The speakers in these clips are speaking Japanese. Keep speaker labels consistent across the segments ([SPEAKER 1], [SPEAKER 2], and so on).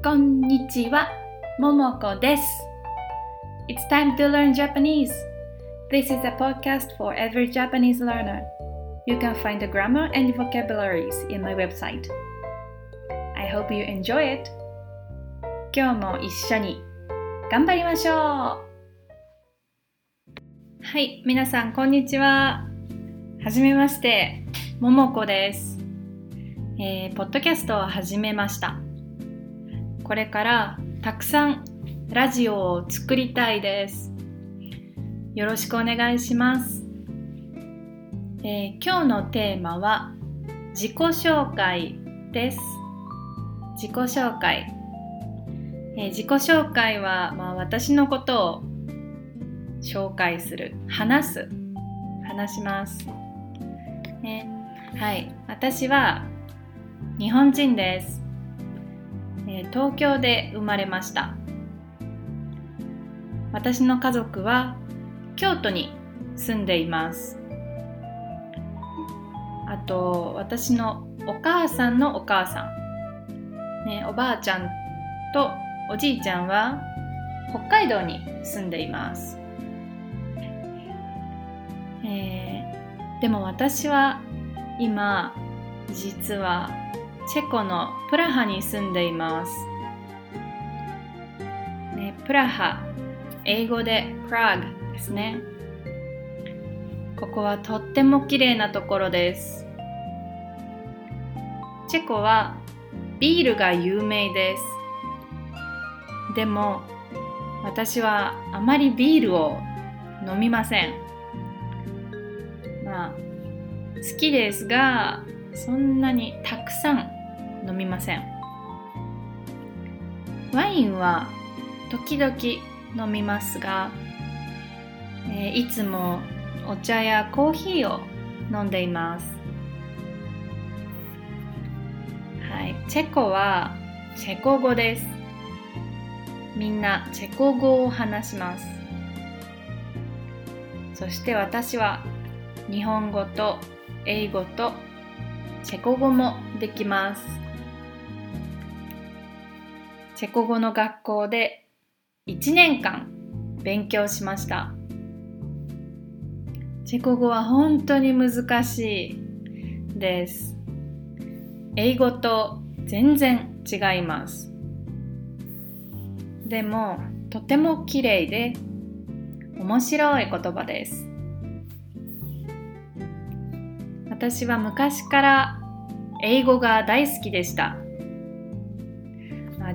[SPEAKER 1] こんにちは、ももこです。It's time to learn Japanese. This is a podcast for every Japanese learner. You can find the grammar and vocabularies in my website. I hope you enjoy it. 今日も一緒に頑張りましょうはい、皆さんこんにちは。はじめまして、ももこです。えー、ポッドキャストを始めました。これからたくさんラジオを作りたいです。よろしくお願いします。えー、今日のテーマは自己紹介です。自己紹介。えー、自己紹介は、まあ、私のことを紹介する、話す、話します。ね、はい、私は日本人です。東京で生まれました。私の家族は京都に住んでいます。あと私のお母さんのお母さん、ね、おばあちゃんとおじいちゃんは北海道に住んでいます、えー、でも私は今実はチェコのプラハに住んでいます。ね、プラハ、英語でプラグですね。ここはとっても綺麗なところです。チェコはビールが有名です。でも私はあまりビールを飲みません。まあ好きですがそんなにたくさん飲みません。ワインは時々飲みますが、えー、いつもお茶やコーヒーを飲んでいます。はい。チェコはチェコ語です。みんなチェコ語を話します。そして私は日本語と英語とチェコ語もできます。チェコ語の学校で1年間勉強しました。チェコ語は本当に難しいです。英語と全然違います。でもとても綺麗で面白い言葉です。私は昔から英語が大好きでした。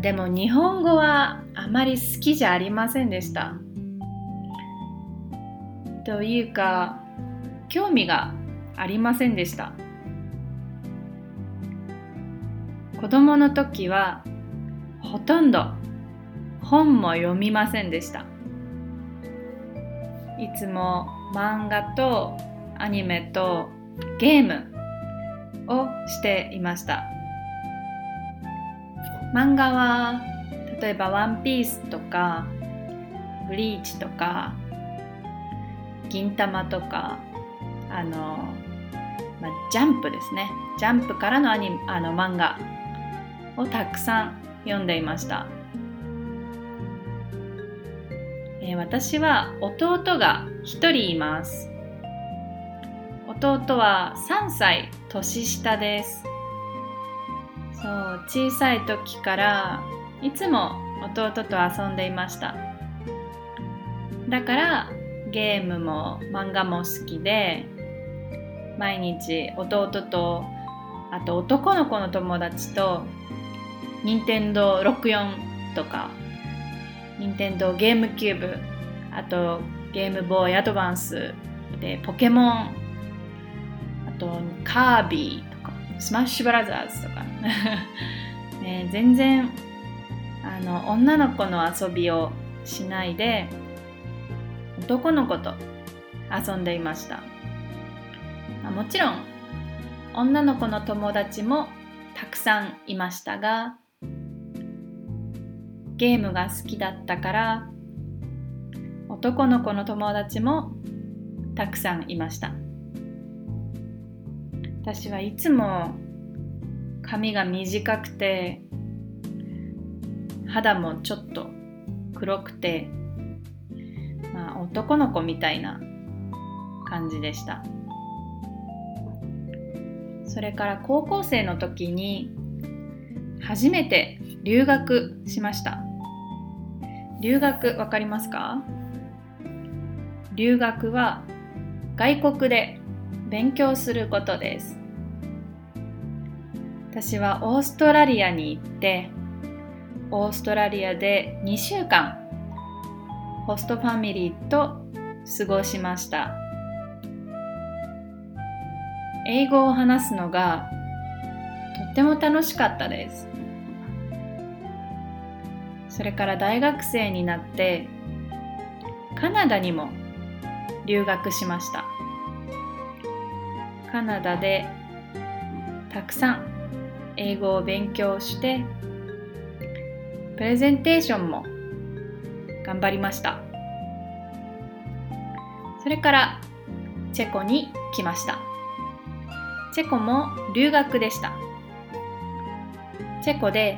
[SPEAKER 1] でも日本語はあまり好きじゃありませんでした。というか興味がありませんでした。子供の時はほとんど本も読みませんでした。いつも漫画とアニメとゲームをしていました。漫画は例えば「ワンピースとか「ブリーチ」とか「銀魂」とかあの、まあ、ジャンプですね。ジャンプからのアニあの漫画をたくさん読んでいました、えー、私は弟が1人います。弟は3歳年下です。そう小さい時からいつも弟と遊んでいました。だからゲームも漫画も好きで毎日弟とあと男の子の友達と任天堂64とか任天堂ゲームキューブあとゲームボーイアドバンスでポケモンあとカービィスマッシュブラザーズとか。ね、全然あの女の子の遊びをしないで男の子と遊んでいました。もちろん女の子の友達もたくさんいましたがゲームが好きだったから男の子の友達もたくさんいました。私はいつも髪が短くて肌もちょっと黒くて、まあ、男の子みたいな感じでした。それから高校生の時に初めて留学しました。留学わかりますか？留学は外国で勉強することです。私はオーストラリアに行ってオーストラリアで2週間ホストファミリーと過ごしました。英語を話すのがとっても楽しかったです。それから大学生になってカナダにも留学しました。カナダでたくさん英語を勉強してプレゼンテーションも頑張りました。それからチェコに来ました。チェコも留学でした。チェコで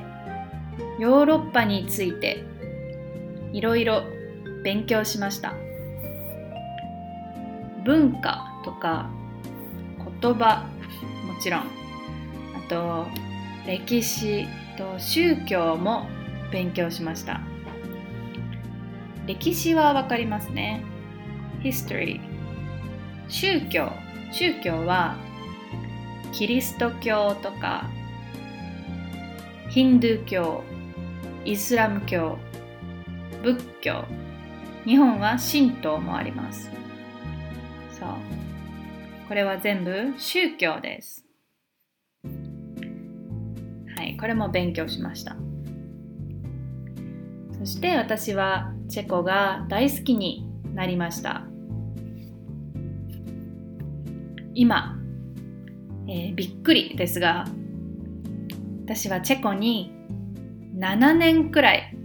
[SPEAKER 1] ヨーロッパについていろいろ勉強しました。文化とか言葉。もちろん。あと歴史と宗教も勉強しました。歴史はわかりますね。history 宗教。宗教はキリスト教とかヒンドゥー教イスラム教仏教。日本は神道もあります。そう。これは全部宗教です。はいこれも勉強しました。そして私はチェコが大好きになりました。今、えー、びっくりですが私はチェコに7年くらい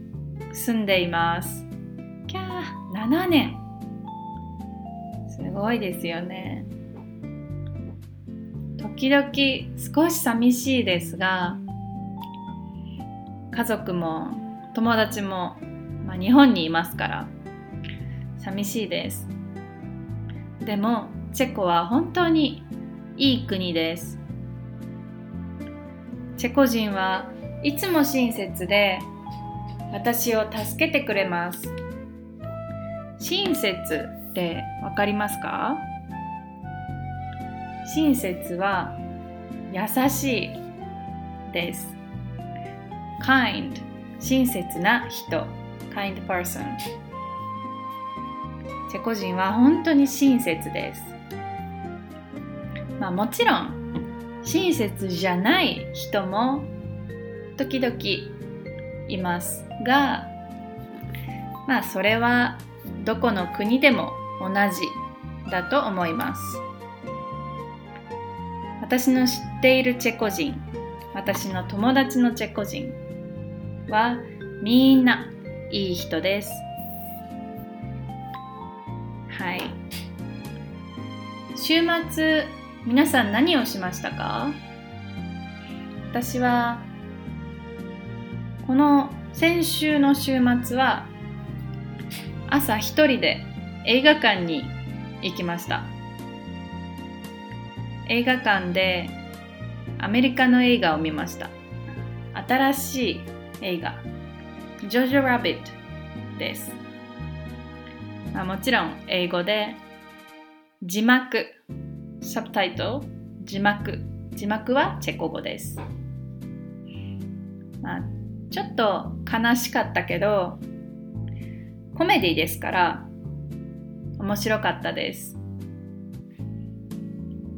[SPEAKER 1] 住んでいます。キャー7年。すごいですよね。時々少し寂しいですが家族も友達も、まあ、日本にいますから寂しいです。でもチェコは本当にいい国です。チェコ人はいつも親切で私を助けてくれます。親切ってわかりますか？親切は優しいです。kind 親切な人。kind person チェコ人は本当に親切です。まあもちろん親切じゃない人も時々いますがまあそれはどこの国でも同じだと思います。私の知っているチェコ人私の友達のチェコ人はみんないい人です。はい。週末、皆さん何をしましたか？私は、この先週の週末は、朝一人で映画館に行きました。映画館でアメリカの映画を見ました。新しい映画「ジョジョ・ラビット」です、まあ、もちろん英語で字幕。サブタイトル字幕。字幕はチェコ語です、まあ、ちょっと悲しかったけどコメディですから面白かったです。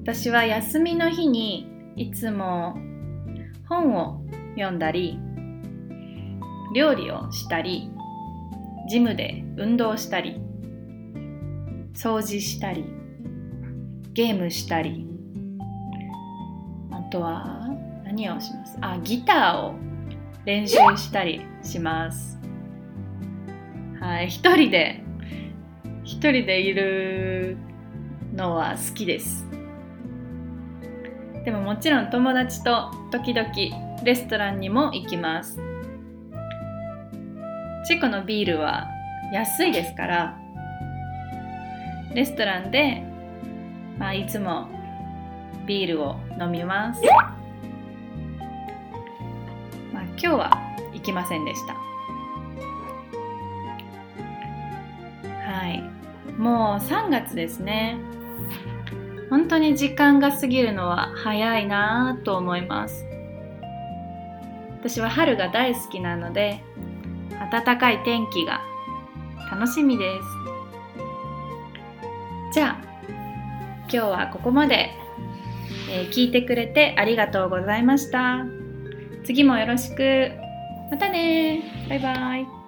[SPEAKER 1] 私は休みの日にいつも本を読んだり料理をしたりジムで運動したり掃除したりゲームしたりあとは何をします？あギターを練習したりします。はい一人で一人でいるのは好きです。でももちろん友達と時々レストランにも行きます。チェコのビールは安いですからレストランで、まあ、いつもビールを飲みます、まあ、今日は行きませんでした。はい。もう3月ですね。本当に時間が過ぎるのは早いなと思います。私は春が大好きなので暖かい天気が楽しみです。じゃあ今日はここまで、えー、聞いてくれてありがとうございました。次もよろしく。またねバイバーイ。